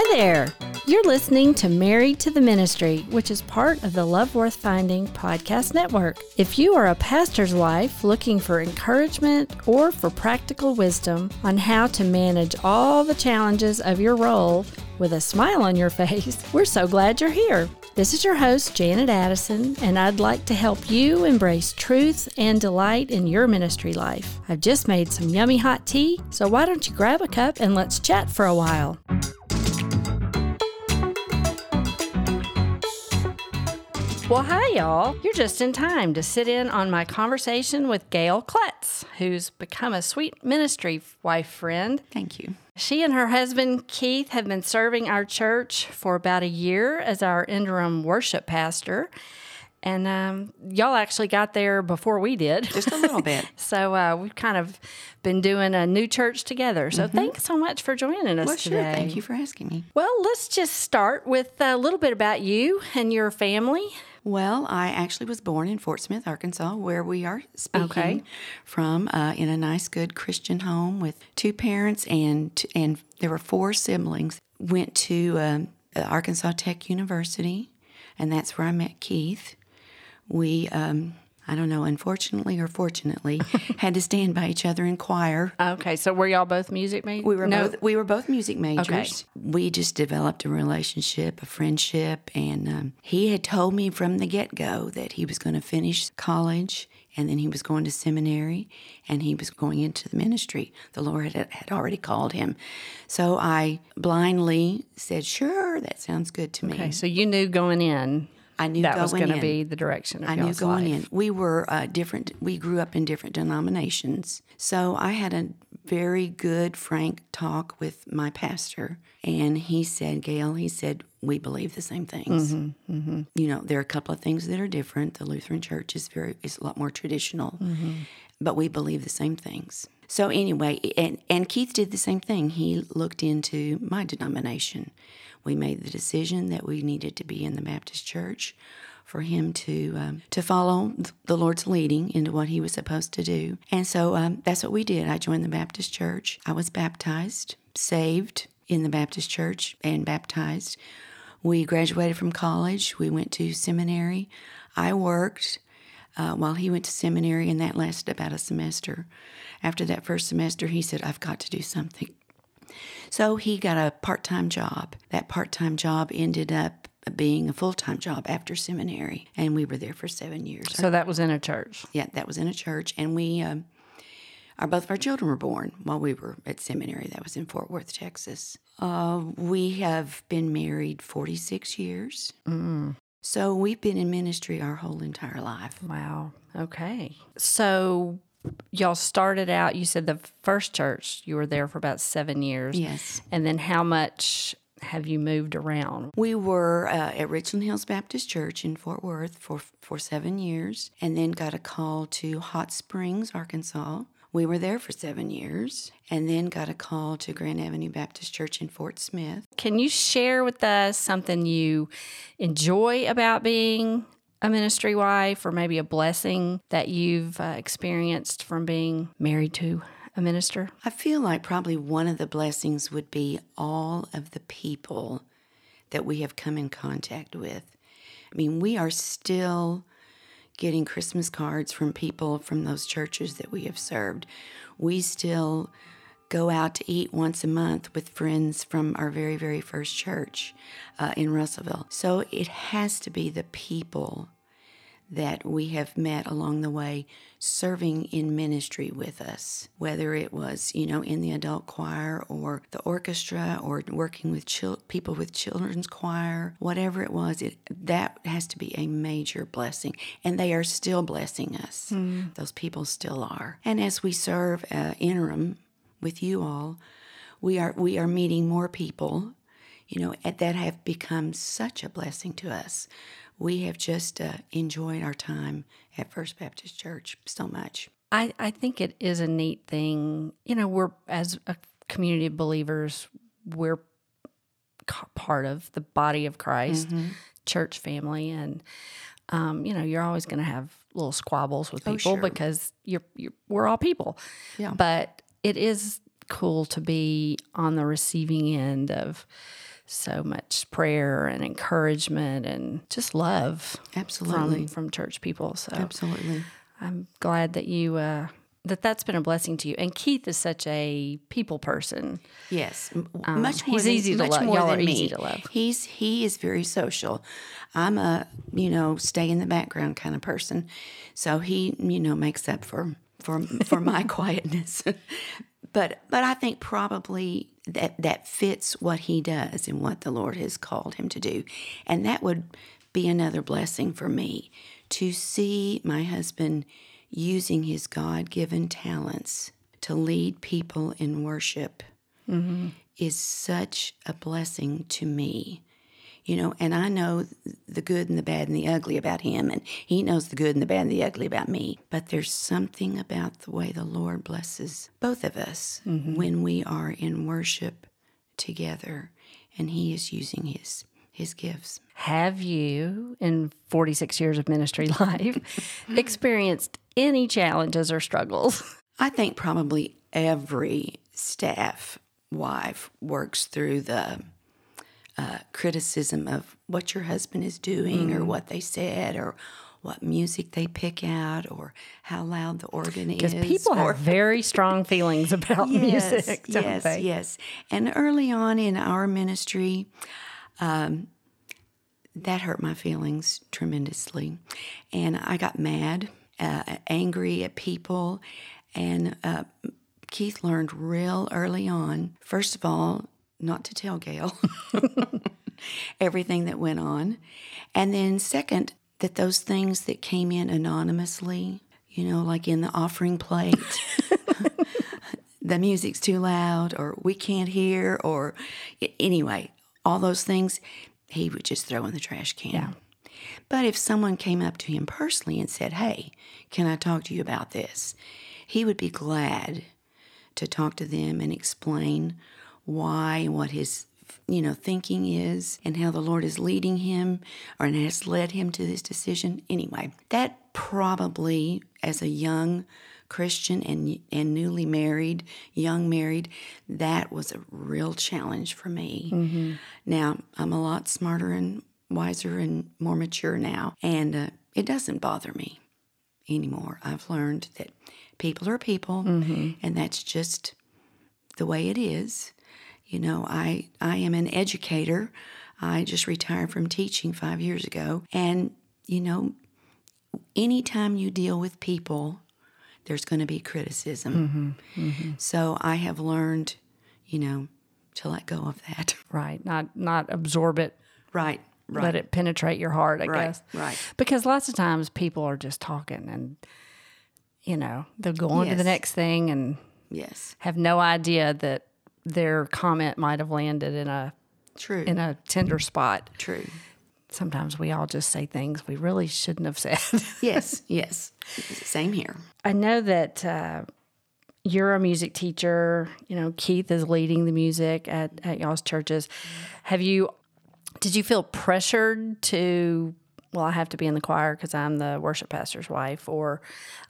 Hi there. You're listening to Married to the Ministry, which is part of the Love Worth Finding podcast network. If you are a pastor's wife looking for encouragement or for practical wisdom on how to manage all the challenges of your role with a smile on your face, we're so glad you're here. This is your host, Janet Addison, and I'd like to help you embrace truth and delight in your ministry life. I've just made some yummy hot tea, so why don't you grab a cup and let's chat for a while? Well, hi, y'all. You're just in time to sit in on my conversation with Gayle Clutts, who's become a sweet ministry wife friend. Thank you. She and her husband, Keith, have been serving our church for about a year as our interim worship pastor. And um, y'all actually got there before we did. Just a little bit. so uh, we've kind of been doing a new church together. So thanks so much for joining us Well, today. sure. Thank you for asking me. Well, let's just start with a little bit about you and your family. Well, I actually was born in Fort Smith, Arkansas, where we are speaking Okay. from, uh, in a nice, good Christian home with two parents and t- and there were four siblings. Went to um, Arkansas Tech University, and that's where I met Keith. We, um, I don't know, unfortunately or fortunately, had to stand by each other in choir Okay, so were y'all both music majors? We were no. both we were both music majors. Okay. We just developed a relationship, a friendship, and um, he had told me from the get go that he was going to finish college and then he was going to seminary and he was going into the ministry. The Lord had, had already called him, so I blindly said, "Sure, that sounds good to me." Okay, so you knew going in I knew that was going to be the direction of I knew going life. in. We were uh, different. We grew up in different denominations. So I had a very good, frank talk with my pastor, and he said, "Gayle," he said, "we believe the same things. Mm-hmm, You know, there are a couple of things that are different. The Lutheran Church is very is a lot more traditional, Mm-hmm. but we believe the same things." So anyway, and and Keith did the same thing. He looked into my denomination. We made the decision that we needed to be in the Baptist Church for him to um, to follow the Lord's leading into what he was supposed to do. And so um, that's what we did. I joined the Baptist Church. I was baptized, saved in the Baptist Church, and baptized. We graduated from college. We went to seminary. I worked uh, while he went to seminary, and that lasted about a semester. After that first semester, he said, I've got to do something. So he got a part time job. That part time job ended up being a full time job after seminary, and we were there for seven years. So that was in a church. yeah, that was in a church, and we, um, our both of our children were born while we were at seminary. That was in Fort Worth, Texas. Uh, we have been married forty six years. So we've been in ministry our whole entire life. Wow. Okay. So y'all started out, you said the first church, you were there for about seven years. Yes. And then how much have you moved around? We were uh, at Richland Hills Baptist Church in Fort Worth for, for seven years and then got a call to Hot Springs, Arkansas. We were there for seven years and then got a call to Grand Avenue Baptist Church in Fort Smith. Can you share with us something you enjoy about being a ministry wife or maybe a blessing that you've uh, experienced from being married to a minister? I feel like probably one of the blessings would be all of the people that we have come in contact with. I mean, we are still getting Christmas cards from people from those churches that we have served. We still go out to eat once a month with friends from our very, very first church uh, in Russellville. So it has to be the people that we have met along the way serving in ministry with us, whether it was, you know, in the adult choir or the orchestra or working with chil- people with children's choir, whatever it was, it, that has to be a major blessing. And they are still blessing us. Those people still are. And as we serve uh, interim with you all, we are we are meeting more people you know, that have become such a blessing to us. We have just uh, enjoyed our time at First Baptist Church so much. I, I think it is a neat thing. You know, we're, as a community of believers, we're part of the body of Christ, church family. And, um, you know, you're always going to have little squabbles with people sure. because you're, you're, we're all people. Yeah. But it is cool to be on the receiving end of so much prayer and encouragement and just love Absolutely. from from church people. So Absolutely. I'm glad that you uh, that that's been a blessing to you. And Keith is such a people person. Yes, m- much more. Um, he's than, easy to much love. More Y'all than are me. easy to love. He's he is very social. I'm a you know stay in the background kind of person, so he you know makes up for for for my quietness. but but I think probably that that fits what he does and what the Lord has called him to do, and that would be another blessing for me to see my husband using his God given talents to lead people in worship mm-hmm. is such a blessing to me. You know, and I know the good and the bad and the ugly about him, and he knows the good and the bad and the ugly about me. But there's something about the way the Lord blesses both of us mm-hmm. when we are in worship together, and he is using his his gifts. Have you, in 46 years of ministry life, experienced any challenges or struggles? I think probably every staff wife works through the uh, criticism of what your husband is doing or what they said or what music they pick out or how loud the organ is. Because people or, have very strong feelings about music, don't yes, they? yes. And early on in our ministry, um, that hurt my feelings tremendously. And I got mad, uh, angry at people. And uh, Keith learned real early on, first of all, not to tell Gayle everything that went on. And then, second, that those things that came in anonymously, you know, like in the offering plate, the music's too loud, or we can't hear, or anyway, all those things, he would just throw in the trash can. But if someone came up to him personally and said, Hey, can I talk to you about this? He would be glad to talk to them and explain why what his you know thinking is and how the Lord is leading him or and has led him to this decision. Anyway, that probably as a young Christian and and newly married, young married, that was a real challenge for me. Now I'm a lot smarter and wiser and more mature now, and uh, it doesn't bother me anymore. I've learned that people are people, and that's just the way it is. You know, I I am an educator. I just retired from teaching five years ago, and you know, anytime you deal with people, there's going to be criticism. Mm-hmm, mm-hmm. So I have learned, you know, to let go of that. Right. Not not absorb it, Right. Right. let it penetrate your heart, I Right, guess. right. Because lots of times people are just talking and, you know, they'll go on to the next thing and yes. have no idea that their comment might have landed in a True. in a tender spot. True. Sometimes we all just say things we really shouldn't have said. Yes. yes. Same here. I know that uh, you're a music teacher. You know, Keith is leading the music at, at y'all's churches. Have you, did you feel pressured to, well, I have to be in the choir because I'm the worship pastor's wife? Or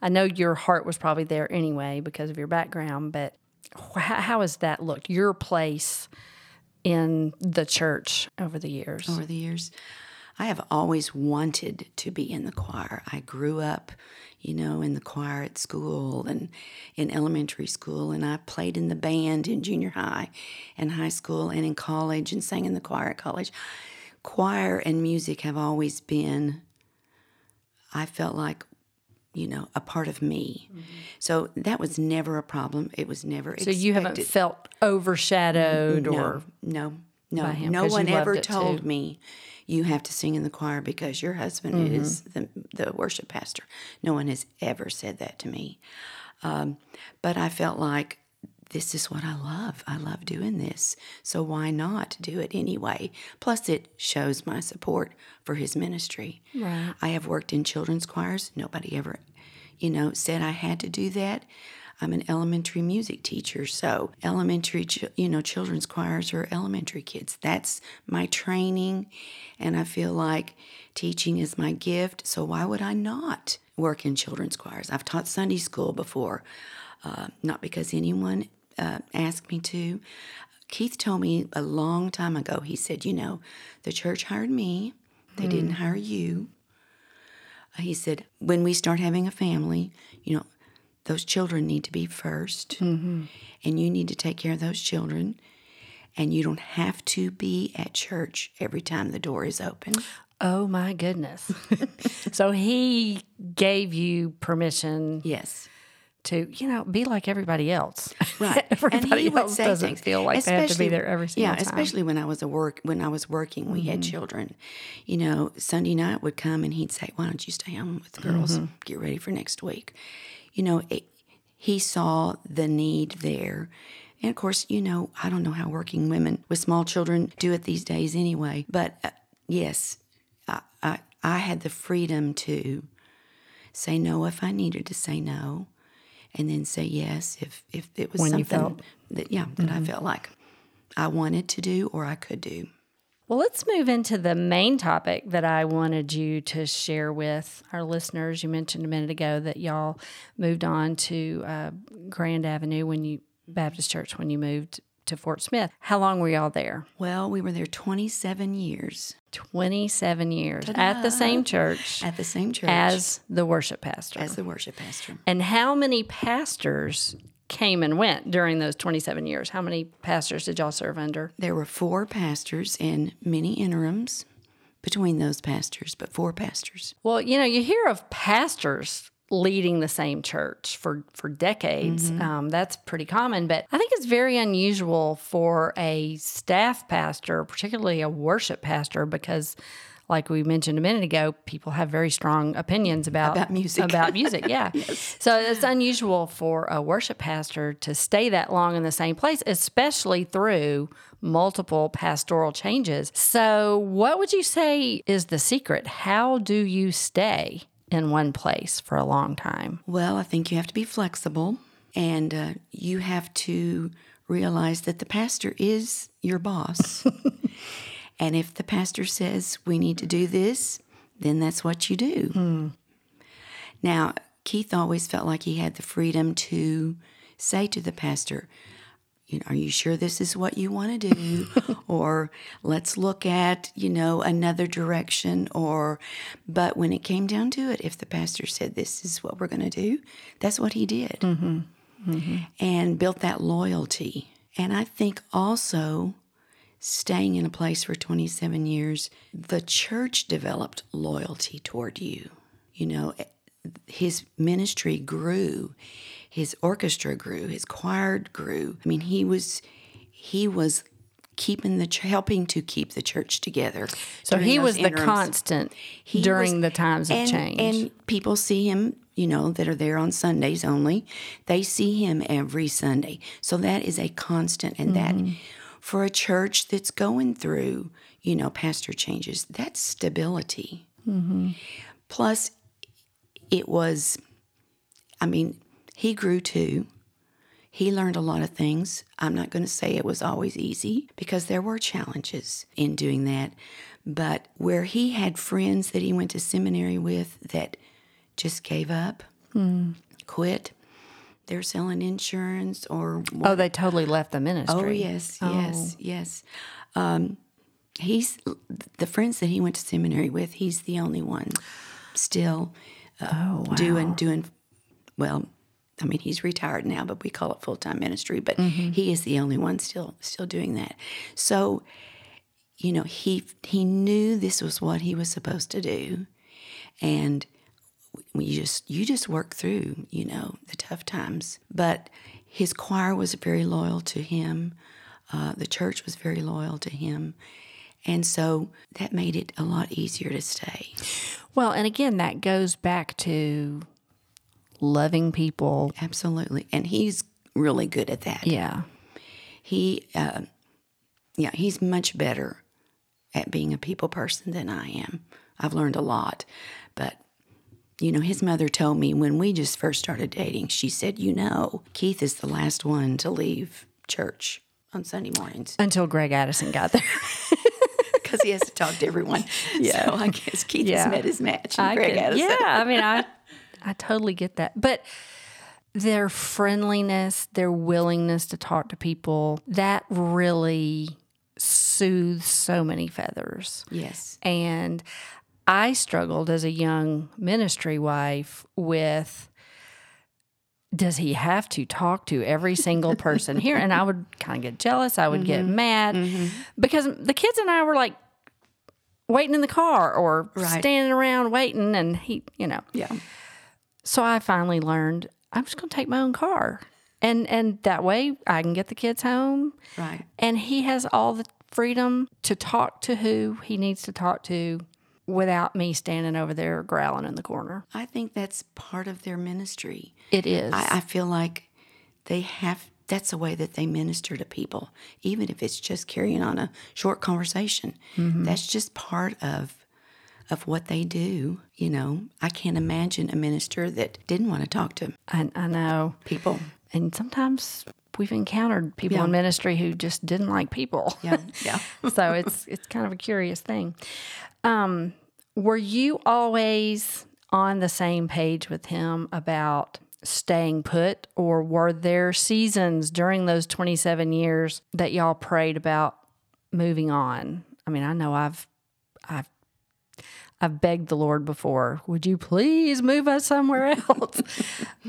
I know your heart was probably there anyway because of your background, but how has that looked? Your place in the church over the years? over the years. I have always wanted to be in the choir. I grew up, you know, in the choir at school and in elementary school, and I played in the band in junior high and high school and in college and sang in the choir at college. Choir and music have always been, I felt like, you know, a part of me. So that was never a problem. It was never so you haven't felt overshadowed or no, no, him no one ever told too. me you have to sing in the choir because your husband Mm-hmm. is the, the worship pastor. No one has ever said that to me. Um, but I felt like this is what I love. I love doing this. So why not do it anyway? Plus, it shows my support for his ministry. Right. I have worked in children's choirs. Nobody ever, you know, said I had to do that. I'm an elementary music teacher, so elementary, you know, children's choirs are elementary kids. That's my training, and I feel like teaching is my gift. So why would I not work in children's choirs? I've taught Sunday school before, uh, not because anyone uh, asked me to. Keith told me a long time ago, he said, You know, the church hired me, they didn't hire you. Uh, He said, When we start having a family, you know, those children need to be 1st and you need to take care of those children. And you don't have to be at church every time the door is open. Oh my goodness. so he gave you permission Yes. To, you know, be like everybody else. Right. everybody else doesn't feel like they have to be there every single yeah, time. Mm-hmm. especially when I was a work when I was working, we had children. You know, Sunday night would come and he'd say, "Why don't you stay home with the girls? Mm-hmm. Get ready for next week." You know, it, he saw the need there. And of course, you know, I don't know how working women with small children do it these days anyway. But uh, yes, I, I, I had the freedom to say no if I needed to say no, and then say yes if if it was When something that yeah that I felt like I wanted to do or I could do. Well, let's move into the main topic that I wanted you to share with our listeners. You mentioned a minute ago that y'all moved on to uh, Grand Avenue when you Baptist Church when you moved to Fort Smith. How long were y'all there? Well, we were there 27 years 27 years at the same church at the same church as the worship pastor. as the worship pastor. and how many pastors came and went during those 27 years? How many pastors did y'all serve under? There were four pastors and many interims between those pastors, but four pastors. Well, you know, you hear of pastors leading the same church for for decades. Um, that's pretty common, but I think it's very unusual for a staff pastor, particularly a worship pastor, because. Like we mentioned a minute ago, people have very strong opinions about About music. About music, yeah. So it's unusual for a worship pastor to stay that long in the same place, especially through multiple pastoral changes. So, what would you say is the secret? How do you stay in one place for a long time? Well, I think you have to be flexible and uh, you have to realize that the pastor is your boss. and if the pastor says we need to do this, then that's what you do. Now, Keith always felt like he had the freedom to say to the pastor, you know, are you sure this is what you want to do? or let's look at, you know, another direction. Or, but when it came down to it, if the pastor said, this is what we're going to do, that's what he did. Mm-hmm. Mm-hmm. And built that loyalty. And I think also staying in a place for 27 years, the church developed loyalty toward you. You know, eh, his ministry grew, his orchestra grew, his choir grew. I mean, he was he was keeping the ch- helping to keep the church together. So he was the constant He during was- the times of and, change. And people see him, you know, that are there on Sundays only. They see him every Sunday. So that is a constant. And Mm-hmm. that, for a church that's going through, you know, pastor changes, that's stability. Mm-hmm. Plus, it was, I mean, he grew too. He learned a lot of things. I'm not going to say it was always easy because there were challenges in doing that. But where he had friends that he went to seminary with that just gave up, quit, they're selling insurance or oh, they totally left the ministry. Oh yes, yes, yes. Um, he's the friends that he went to seminary with. He's the only one still uh, doing doing well. I mean, he's retired now, but we call it full time ministry. But he is the only one still still doing that. So, you know, he he knew this was what he was supposed to do, and you just you just work through you know the tough times but his choir was very loyal to him uh, the church was very loyal to him and so that made it a lot easier to stay Well, and again, that goes back to loving people. absolutely and he's really good at that Yeah. he uh, yeah he's much better at being a people person than i am i've learned a lot but you know his mother told me when we just first started dating she said you know keith is the last one to leave church on sunday mornings Until Greg Addison got there. because he has to talk to everyone yeah so i guess keith Yeah. has met his match and I Greg could- Addison. yeah, I mean, I I totally get that. But their friendliness, their willingness to talk to people, that really soothes so many feathers. Yes. And I struggled as a young ministry wife with does he have to talk to every single person here? And I would kind of get jealous. I would get mm-hmm. mad mm-hmm. because the kids and I were like waiting in the car or Right. standing around waiting. And he, you know, Yeah. So I finally learned I'm just going to take my own car. And, and that way I can get the kids home Right. and he has all the freedom to talk to who he needs to talk to without me standing over there growling in the corner. I think that's part of their ministry. It is. I, I feel like they have that's the way that they minister to people, even if it's just carrying on a short conversation. Mm-hmm. That's just part of of what they do. You know, I can't imagine a minister that didn't want to talk to I, I know. people. And sometimes we've encountered people Yeah. in ministry who just didn't like people. Yeah, yeah. so it's it's kind of a curious thing. Um, were you always on the same page with him about staying put, or were there seasons during those twenty seven years that y'all prayed about moving on? I mean, I know I've I've I've begged the Lord before, would you please move us somewhere else?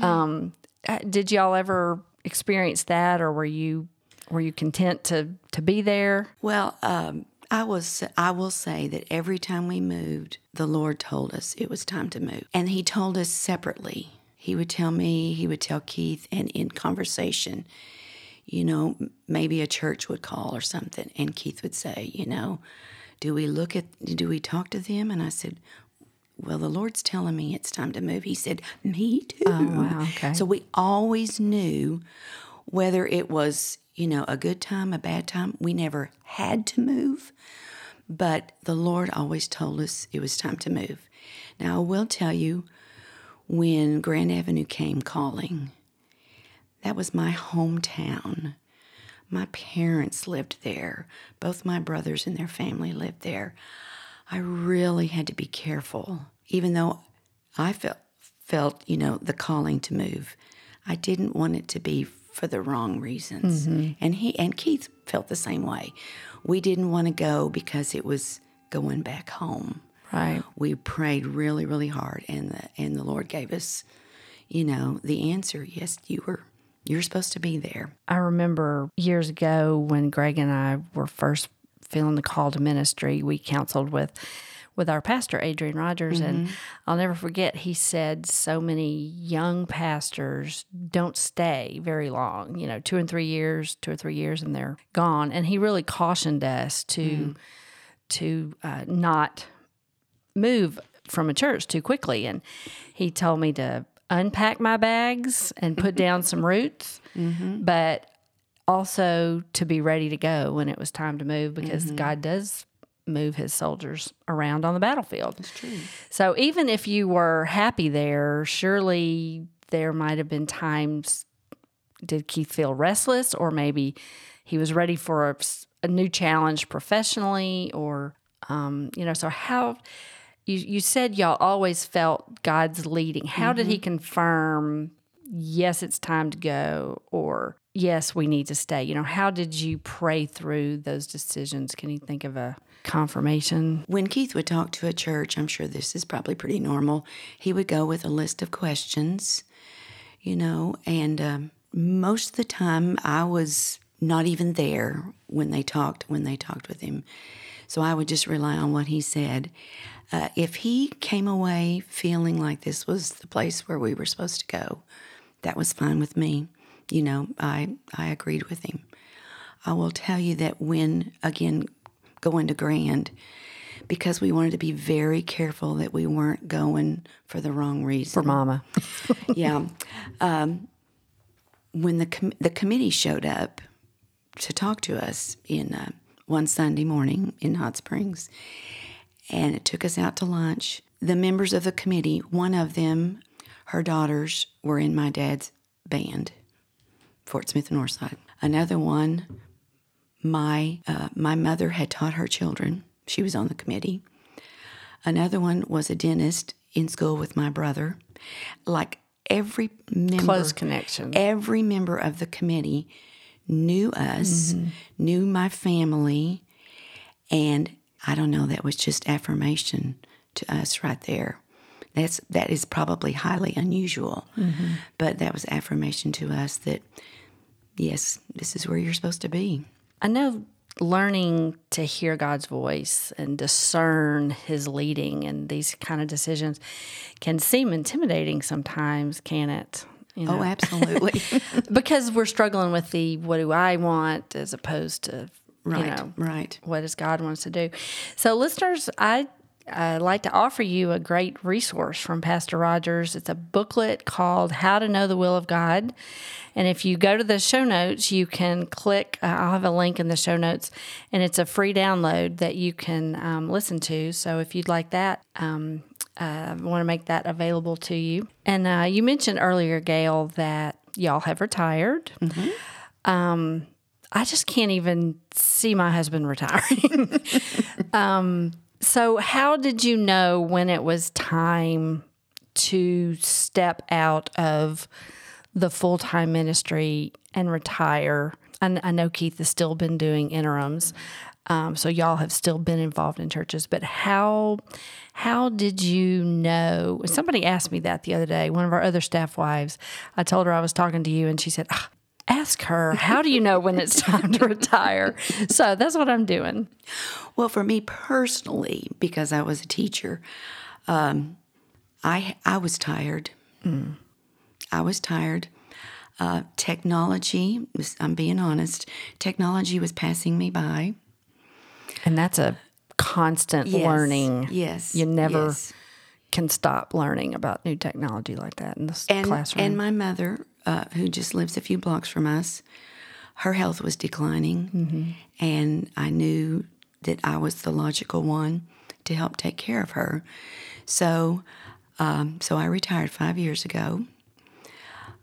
um, uh, did y'all ever experience that, or were you were you content to to be there? Well, um, I was. I will say that every time we moved, the Lord told us it was time to move, and He told us separately. He would tell me. He would tell Keith, and in conversation, you know, maybe a church would call or something, and Keith would say, you know, do we look at? Do we talk to them? And I said. Well, the Lord's telling me it's time to move. He said, Me too. Oh, wow, okay. So we always knew whether it was, you know, a good time, a bad time. We never had to move, but the Lord always told us it was time to move. Now, I will tell you, when Grand Avenue came calling, that was my hometown. My parents lived there. Both my brothers and their family lived there. I really had to be careful, even though I felt felt you know the calling to move. I didn't want it to be for the wrong reasons, mm-hmm. and he and Keith felt the same way. We didn't want to go because it was going back home. Right. We prayed really, really hard, and the and the Lord gave us, you know, the answer. Yes, you were you're supposed to be there. I remember years ago when Greg and I were first feeling the call to ministry, we counseled with with our pastor Adrian Rogers and I'll never forget he said so many young pastors don't stay very long, you know, 2 and 3 years, 2 or 3 years and they're gone and he really cautioned us to to uh, not move from a church too quickly. And he told me to unpack my bags and put down some roots, but also to be ready to go when it was time to move because God does move his soldiers around on the battlefield. That's true. So even if you were happy there, surely there might have been times did Keith feel restless or maybe he was ready for a, a new challenge professionally or um, you know so how you, you said y'all always felt god's leading. How did he confirm yes it's time to go or yes we need to stay? You know how did you pray through those decisions? Can you think of a confirmation? When Keith would talk to a church, I'm sure this is probably pretty normal. He would go with a list of questions, you know, and um, most of the time I was not even there when they talked when they talked with him, so I would just rely on what he said. Uh, if he came away feeling like this was the place where we were supposed to go, that was fine with me. You know, I I agreed with him. I will tell you that when, again, going to Grand, because we wanted to be very careful that we weren't going for the wrong reason. for mama yeah. Um, when the, com- the committee showed up to talk to us in uh, one Sunday morning in Hot Springs, and it took us out to lunch, the members of the committee, one of them, her daughters, were in my dad's band, Fort Smith and Northside. Another one, my uh, my mother had taught her children. She was on the committee. Another one was a dentist in school with my brother. Like every member, Close connection. every member of the committee knew us, mm-hmm. knew my family, and I don't know, that was just affirmation to us right there. That's that is probably highly unusual, mm-hmm. but that was affirmation to us that yes, this is where you're supposed to be. I know learning to hear God's voice and discern his leading and these kind of decisions can seem intimidating sometimes, can it? You Oh, absolutely. because we're struggling with the what do I want as opposed to right, you know right. what does God want us to do. So, listeners, I uh, like to offer you a great resource from Pastor Rogers. It's a booklet called How to Know the Will of God. And if you go to the show notes, you can click, uh, I'll have a link in the show notes, and it's a free download that you can um, listen to. So if you'd like that, um, I want to make that available to you. And uh, you mentioned earlier, Gayle, that y'all have retired. Um, I just can't even see my husband retiring. um, so, how did you know when it was time to step out of the full time ministry and retire? I, I know Keith has still been doing interims, um, so y'all have still been involved in churches. But how how did you know? Somebody asked me that the other day. One of our other staff wives. I told her I was talking to you, and she said. "Ah, Ask her, how do you know when it's time to retire? So that's what I'm doing. Well, for me personally, because I was a teacher, um, I I was tired. I was tired. Uh, technology, was- I'm being honest, technology was passing me by. And that's a constant Yes, learning. Yes. You never yes. can stop learning about new technology like that in this and, classroom. And my mother, uh, who just lives a few blocks from us, her health was declining. Mm-hmm. And I knew that I was the logical one to help take care of her. So, um, so I retired five years ago.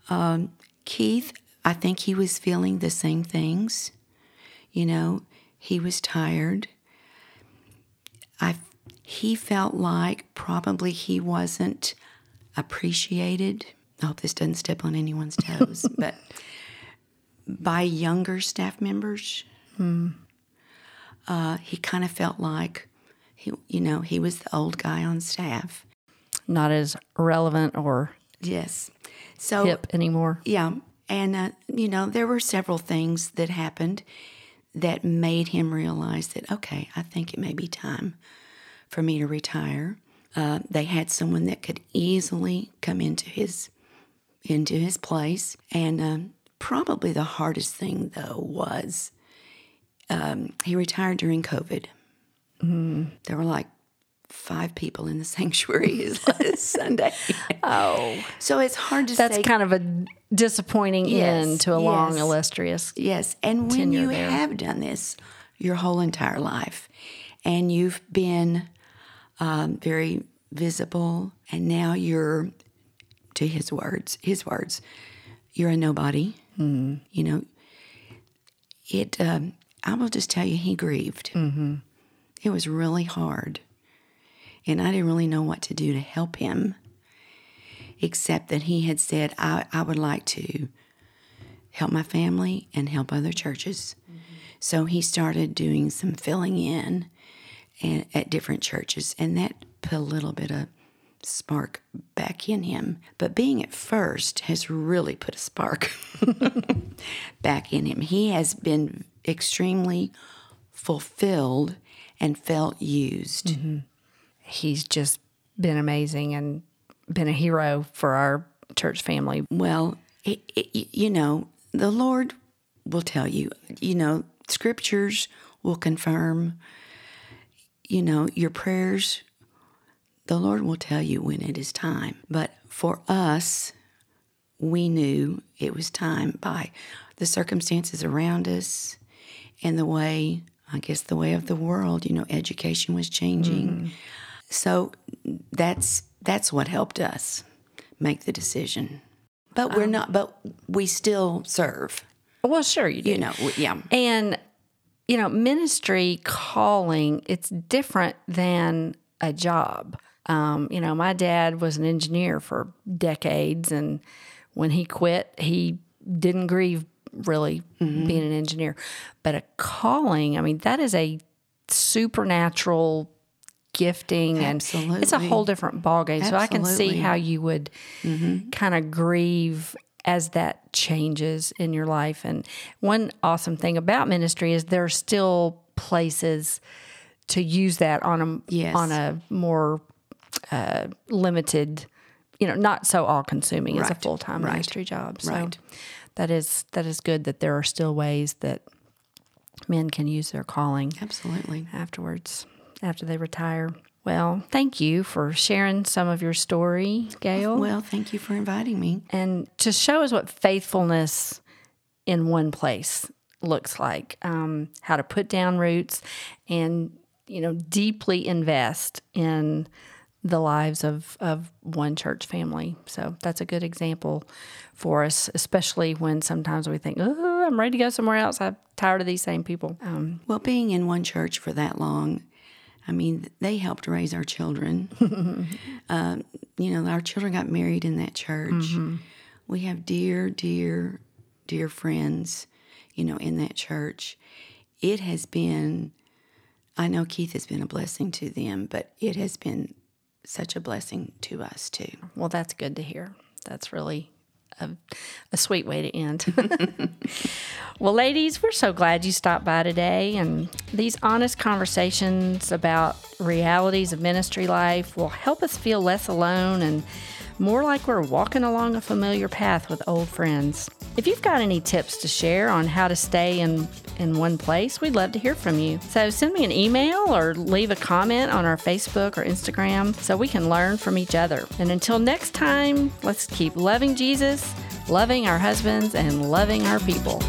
Um, Keith, I think he was feeling the same things. You know, he was tired. I, he felt like probably he wasn't appreciated. I hope this doesn't step on anyone's toes, but by younger staff members, uh, he kind of felt like he, you know, he was the old guy on staff. Not as relevant or Yes. So hip anymore. Yeah. And, uh, you know, there were several things that happened that made him realize that, okay, I think it may be time for me to retire. Uh, they had someone that could easily come into his into his place. And um, probably the hardest thing, though, was um, he retired during COVID. There were like five people in the sanctuary his last Sunday. Oh, So it's hard to say that's say. kind of a disappointing Yes, end to a long, illustrious. Yes, and when you there. have done this your whole entire life, and you've been um, very visible, and now you're, to his words, his words, you're a nobody. You know, it. Um, I will just tell you, he grieved. Mm-hmm. It was really hard, and I didn't really know what to do to help him, except that he had said, "I, I would like to." help my family and help other churches. So he started doing some filling in and, at different churches, and that put a little bit of spark back in him. But being at first has really put a spark back in him. He has been extremely fulfilled and felt used. Mm-hmm. He's just been amazing and been a hero for our church family. Well, it, it, you know, the Lord will tell you, you know, scriptures will confirm, you know, your prayers, the Lord will tell you when it is time. But for us, we knew it was time by the circumstances around us and the way, I guess, the way of the world, you know, education was changing. Mm-hmm. So that's that's what helped us make the decision. But we're not. But we still serve. Well, sure you do. You know. Yeah. And you know, ministry calling, it's different than a job. Um, you know, my dad was an engineer for decades, and when he quit, he didn't grieve really being an engineer. But a calling, I mean, that is a supernatural gifting and it's a whole different ballgame. So I can see how you would kind of grieve as that changes in your life. And one awesome thing about ministry is there are still places to use that on a Yes. on a more uh, limited, you know, not so all consuming as a full time Right. ministry job. So Right. that is that is good that there are still ways that men can use their calling Absolutely. afterwards after they retire. Well, thank you for sharing some of your story, Gayle, Well, thank you for inviting me. and to show us what faithfulness in one place looks like. Um, how to put down roots, and you know, deeply invest in the lives of of one church family. So that's a good example for us, especially when sometimes we think, "Oh, I'm ready to go somewhere else. I'm tired of these same people." Um, Well, being in one church for that long, I mean, they helped raise our children. um, you know, our children got married in that church. We have dear, dear, dear friends, you know, in that church. It has been, I know Keith has been a blessing to them, but it has been such a blessing to us too. Well, that's good to hear. That's really a, a sweet way to end. well, ladies, we're so glad you stopped by today. And these honest conversations about realities of ministry life will help us feel less alone and more like we're walking along a familiar path with old friends. If you've got any tips to share on how to stay in, in one place, we'd love to hear from you. So send me an email or leave a comment on our Facebook or Instagram so we can learn from each other. And until next time, let's keep loving Jesus, loving our husbands, and loving our people.